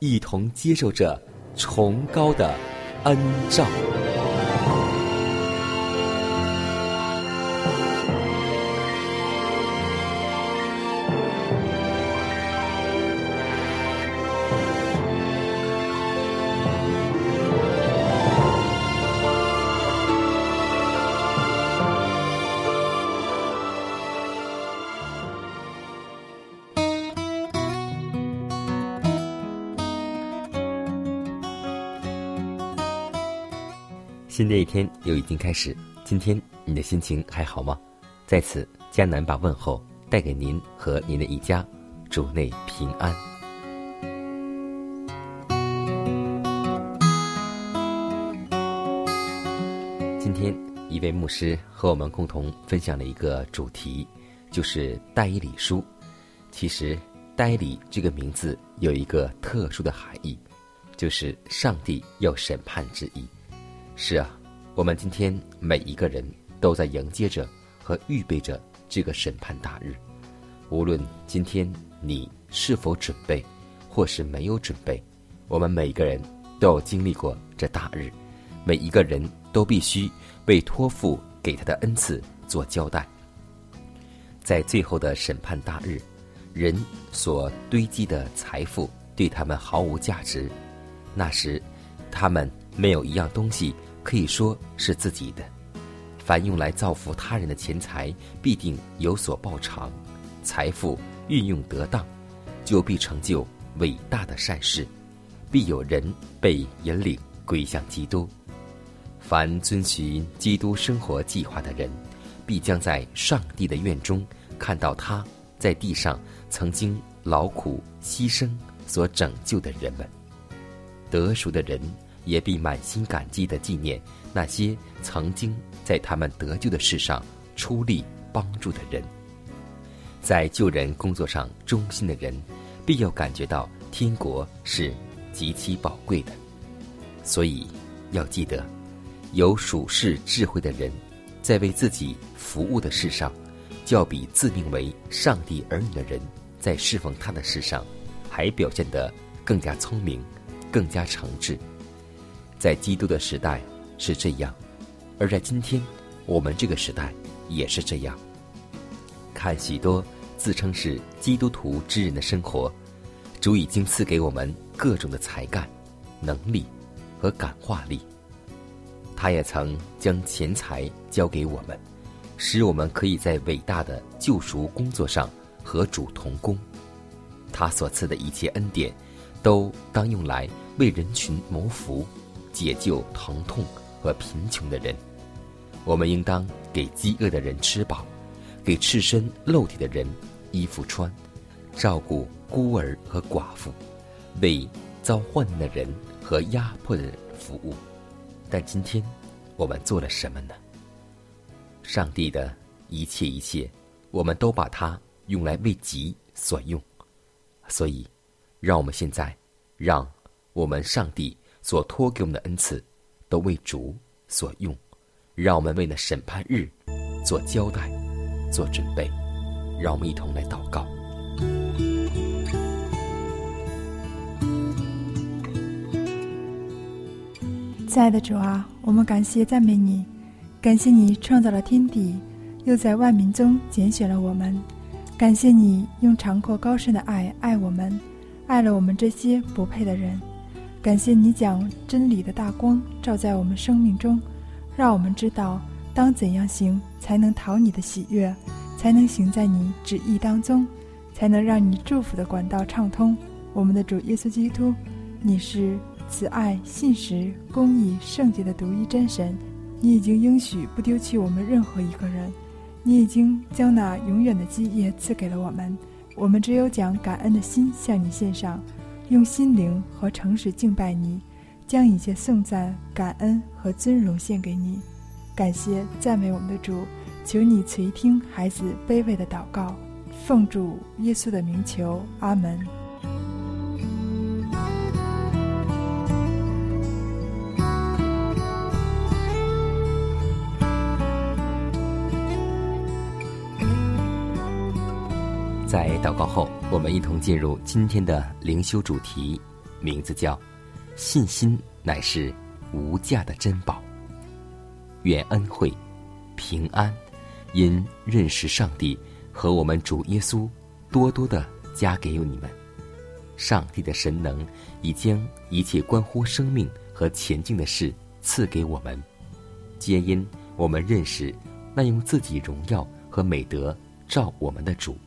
一同接受着崇高的恩照。新的一天又已经开始，今天你的心情还好吗？在此，迦南把问候带给您和您的一家，主内平安。今天，一位牧师和我们共同分享了一个主题，就是“代理书”。其实，“代理”这个名字有一个特殊的含义，就是上帝要审判之意。是啊，我们今天每一个人都在迎接着和预备着这个审判大日。无论今天你是否准备，或是没有准备，我们每一个人都要经历过这大日。每一个人都必须为托付给他的恩赐做交代。在最后的审判大日，人所堆积的财富对他们毫无价值。那时，他们没有一样东西可以说是自己的。凡用来造福他人的钱财，必定有所报偿。财富运用得当，就必成就伟大的善事，必有人被引领归向基督。凡遵循基督生活计划的人，必将在上帝的院中看到他在地上曾经劳苦牺牲所拯救的人们。得赎的人也必满心感激地纪念那些曾经在他们得救的事上出力帮助的人。在救人工作上忠心的人，必要感觉到天国是极其宝贵的。所以要记得。有属世智慧的人，在为自己服务的事上，较比自命为上帝儿女的人，在侍奉他的事上，还表现得更加聪明，更加诚挚。在基督的时代是这样，而在今天我们这个时代也是这样。看许多自称是基督徒之人的生活，主已经赐给我们各种的才干、能力和感化力。他也曾将钱财交给我们，使我们可以在伟大的救赎工作上和主同工。他所赐的一切恩典，都当用来为人群谋福，解救疼痛和贫穷的人。我们应当给饥饿的人吃饱，给赤身露体的人衣服穿，照顾孤儿和寡妇，为遭患难的人和压迫的人服务。但今天，我们做了什么呢？上帝的一切一切，我们都把它用来为己所用。所以，让我们现在，让我们上帝所托给我们的恩赐，都为主所用。让我们为那审判日做交代、做准备。让我们一同来祷告。亲爱的主啊，我们感谢赞美你，感谢你创造了天地，又在万民中拣选了我们。感谢你用长阔高深的爱爱我们，爱了我们这些不配的人。感谢你将真理的大光照在我们生命中，让我们知道当怎样行才能讨你的喜悦，才能行在你旨意当中，才能让你祝福的管道畅通。我们的主耶稣基督，你是慈爱、信实、公义、圣洁的独一真神。你已经应许不丢弃我们任何一个人，你已经将那永远的基业赐给了我们。我们只有将感恩的心向你献上，用心灵和诚实敬拜你，将一切颂赞、感恩和尊荣献给你。感谢赞美我们的主，求你垂听孩子卑微的祷告，奉主耶稣的名求，阿门。在祷告后，我们一同进入今天的灵修主题，名字叫“信心乃是无价的珍宝”。愿恩惠、平安，因认识上帝和我们主耶稣，多多的加给你们。上帝的神能已将一切关乎生命和前进的事赐给我们，皆因我们认识那用自己荣耀和美德照我们的主。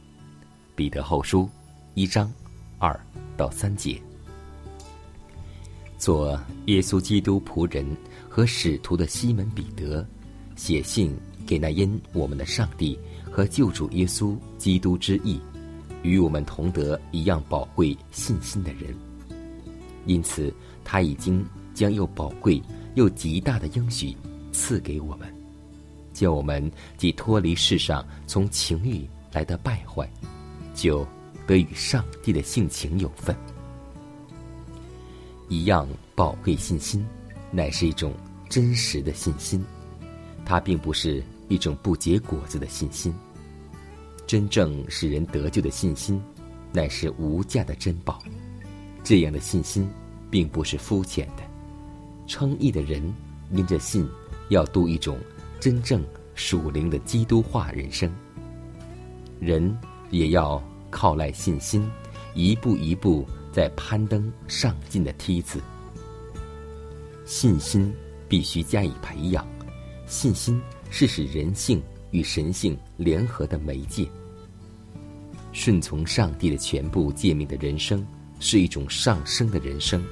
彼得后书一章二到三节，做耶稣基督仆人和使徒的西门彼得，写信给那因我们的上帝和救主耶稣基督之意，与我们同得一样宝贵信心的人。因此，他已经将又宝贵又极大的应许赐给我们，叫我们既脱离世上从情欲来的败坏。就得与上帝的性情有份，一样宝贵信心，乃是一种真实的信心，它并不是一种不结果子的信心。真正使人得救的信心，乃是无价的珍宝。这样的信心，并不是肤浅的。称义的人，因着信，要度一种真正属灵的基督化人生。人。也要靠赖信心，一步一步在攀登上进的梯子。信心必须加以培养，信心是使人性与神性联合的媒介。顺从上帝的全部诫命的人生，是一种上升的人生，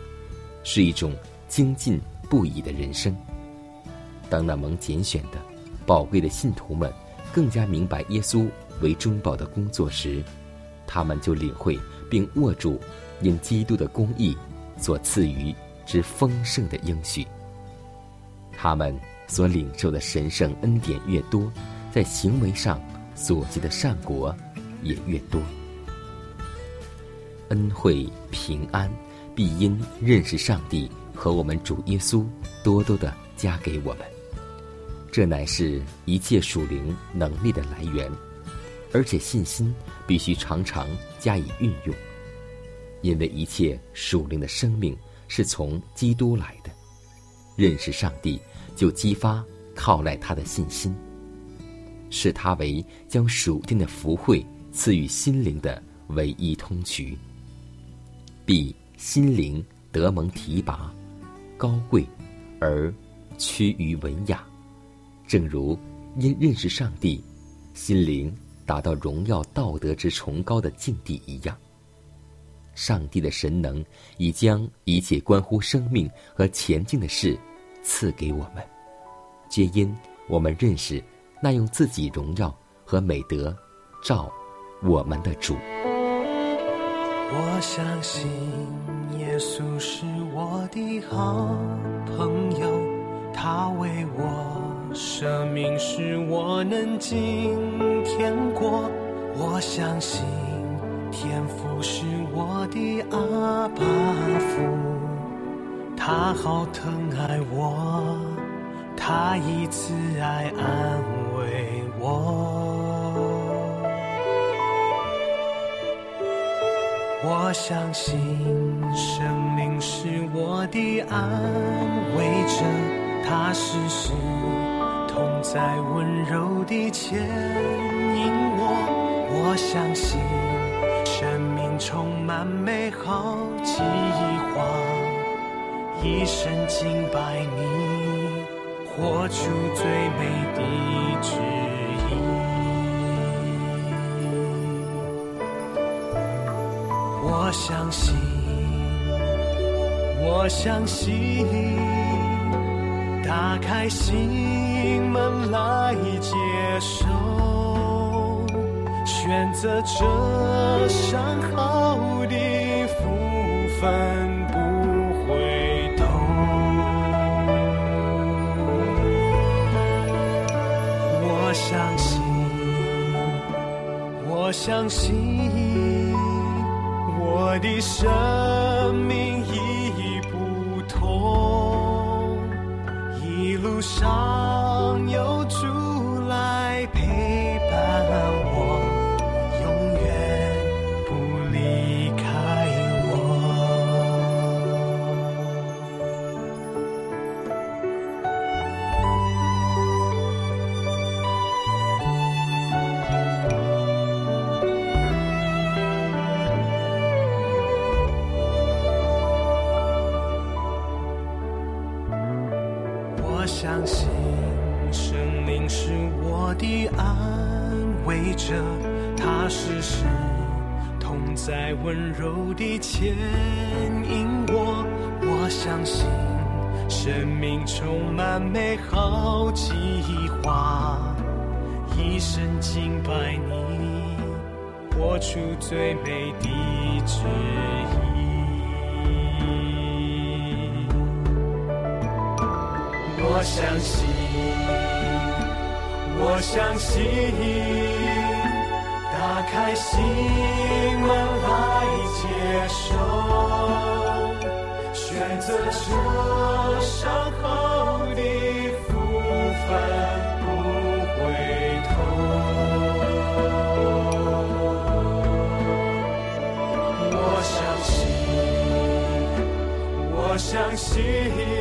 是一种精进不已的人生。当那蒙拣选的宝贵的信徒们更加明白耶稣。为中保的工作时，他们就领会并握住因基督的公义所赐予之丰盛的应许。他们所领受的神圣恩典越多，在行为上所结的善果也越多。恩惠平安必因认识上帝和我们主耶稣，多多的加给我们。这乃是一切属灵能力的来源。而且信心必须常常加以运用，因为一切属灵的生命是从基督来的。认识上帝，就激发靠赖他的信心，视他为将属天的福惠赐予心灵的唯一通渠，必心灵得蒙提拔、高贵而趋于文雅，正如因认识上帝，心灵。达到荣耀道德之崇高的境地一样，上帝的神能已将一切关乎生命和前进的事赐给我们，皆因我们认识那用自己荣耀和美德照我们的主。我相信耶稣是我的好朋友，他为我。生命是我能今天过，我相信天父是我的阿爸父，他好疼爱我，他以慈爱安慰我。我相信生命是我的安慰者，他时时。风在温柔地牵引我。我相信生命充满美好计划，一生敬拜你，活出最美的旨意。我相信，我相信，打开心门来接受，选择这上好的福分不回头。我相信，我相信。我的生在，温柔地牵引我。我相信生命充满美好计划，一生敬拜你，活出最美的旨意。我相信，我相信，开心门来接受，选择这伤好的福分不回头。我相信，我相信。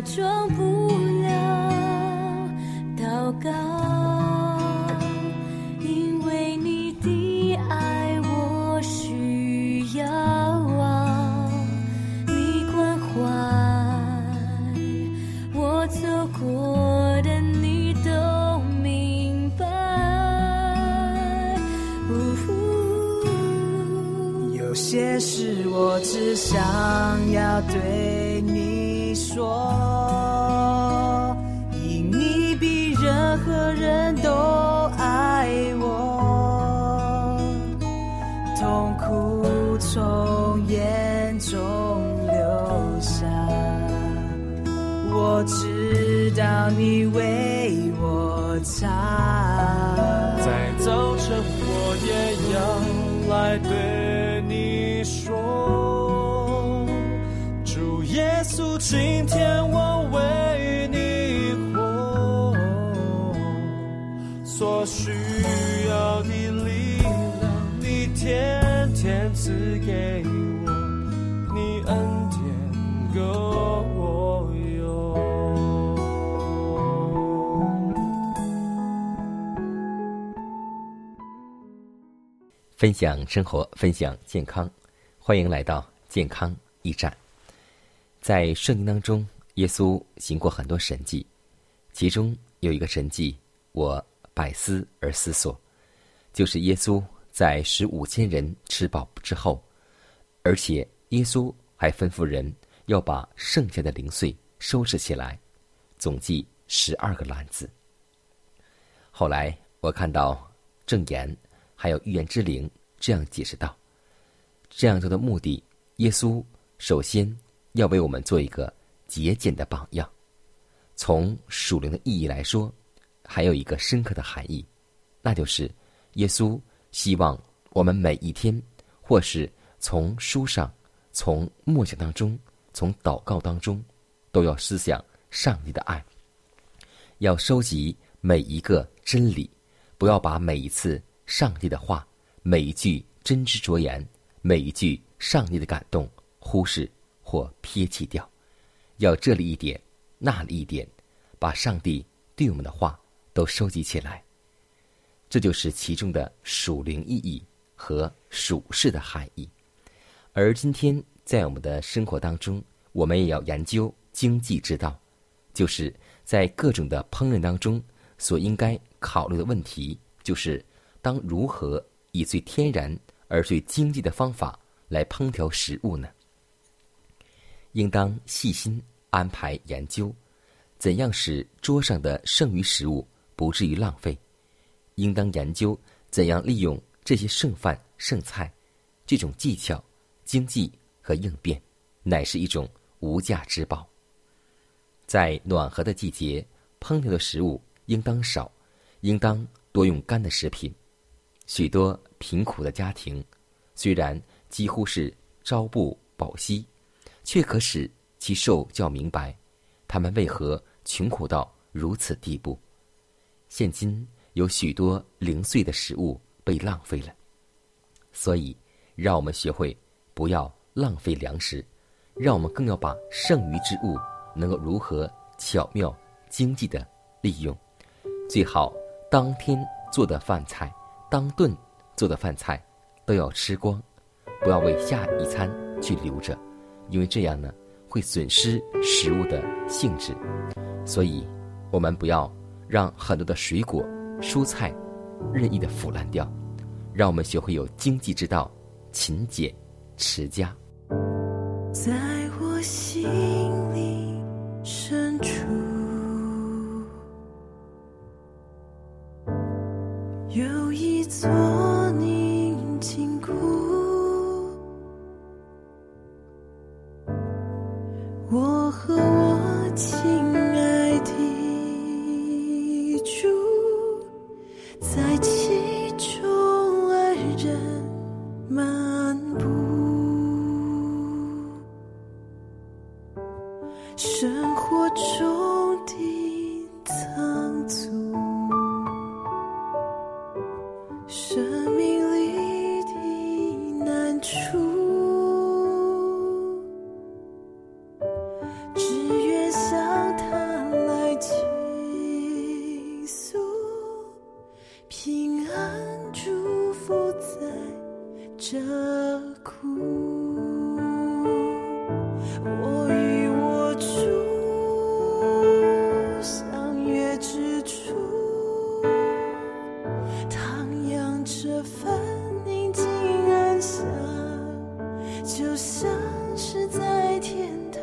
假装今天我为你活，所需要的力量，你天天赐给我，你恩典够用。分享生活，分享健康，欢迎来到健康驿站。在圣经当中，耶稣行过很多神迹，其中有一个神迹，我百思而思索，就是耶稣在使五千人吃饱之后，而且耶稣还吩咐人要把剩下的零碎收拾起来，总计十二个篮子。后来我看到证言还有预言之灵这样解释道：这样做的目的，耶稣首先。要为我们做一个节俭的榜样。从属灵的意义来说，还有一个深刻的含义，那就是耶稣希望我们每一天，或是从书上、从默想当中、从祷告当中，都要思想上帝的爱，要收集每一个真理，不要把每一次上帝的话、每一句真知灼言、每一句上帝的感动忽视。或撇弃掉，要这里一点，那里一点，把上帝对我们的话都收集起来。这就是其中的属灵意义和属世的含义。而今天在我们的生活当中，我们也要研究经济之道，就是在各种的烹饪当中所应该考虑的问题，就是当如何以最天然而最经济的方法来烹调食物呢？应当细心安排研究，怎样使桌上的剩余食物不至于浪费；应当研究怎样利用这些剩饭剩菜，这种技巧、经济和应变，乃是一种无价之宝。在暖和的季节，烹调的食物应当少，应当多用干的食品。许多贫苦的家庭，虽然几乎是朝不保夕。却可使其受教明白，他们为何穷苦到如此地步。现今有许多零碎的食物被浪费了，所以让我们学会不要浪费粮食，让我们更要把剩余之物能够如何巧妙、经济的利用。最好当天做的饭菜，当顿做的饭菜都要吃光，不要为下一餐去留着。因为这样呢，会损失食物的性质，所以，我们不要让很多的水果、蔬菜任意的腐烂掉，让我们学会有经济之道，勤俭持家。在我心里深处，有一座。就像是在天堂。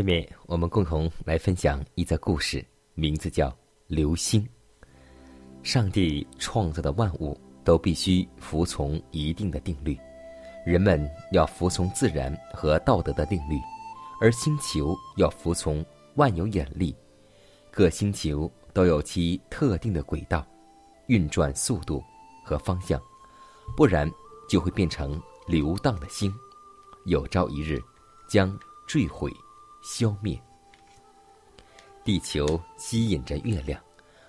下面我们共同来分享一则故事，名字叫《流星》。上帝创造的万物都必须服从一定的定律，人们要服从自然和道德的定律，而星球要服从万有引力。各星球都有其特定的轨道、运转速度和方向，不然就会变成流荡的星，有朝一日将坠毁、消灭。地球吸引着月亮，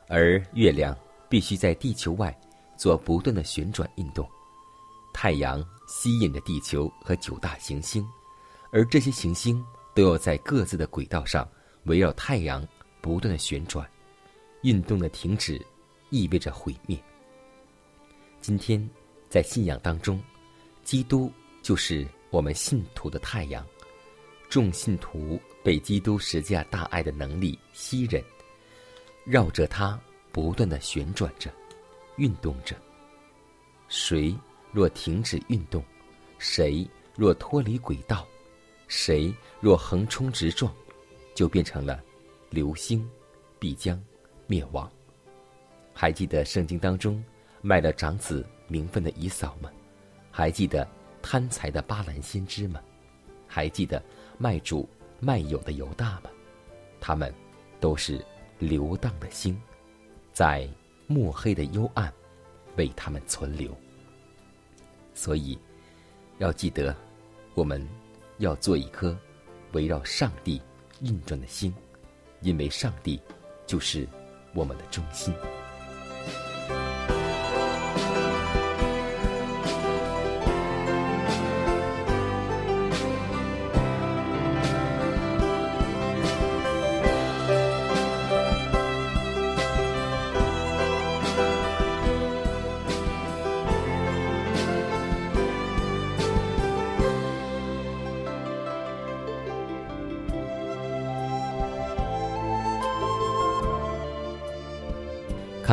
而月亮必须在地球外做不断的旋转运动。太阳吸引着地球和九大行星，而这些行星都要在各自的轨道上围绕太阳不断的旋转，运动的停止意味着毁灭。今天在信仰当中，基督就是我们信徒的太阳，众信徒被基督十架大爱的能力吸引，绕着它不断的旋转着，运动着。谁若停止运动，谁若脱离轨道，谁若横冲直撞，就变成了流星，必将灭亡。还记得圣经当中卖了长子名分的姨嫂吗？还记得贪财的巴兰先知吗？还记得卖主卖友的犹大吗？他们都是流荡的星，在墨黑的幽暗。为他们存留，所以要记得，我们要做一颗围绕上帝运转的心，因为上帝就是我们的中心。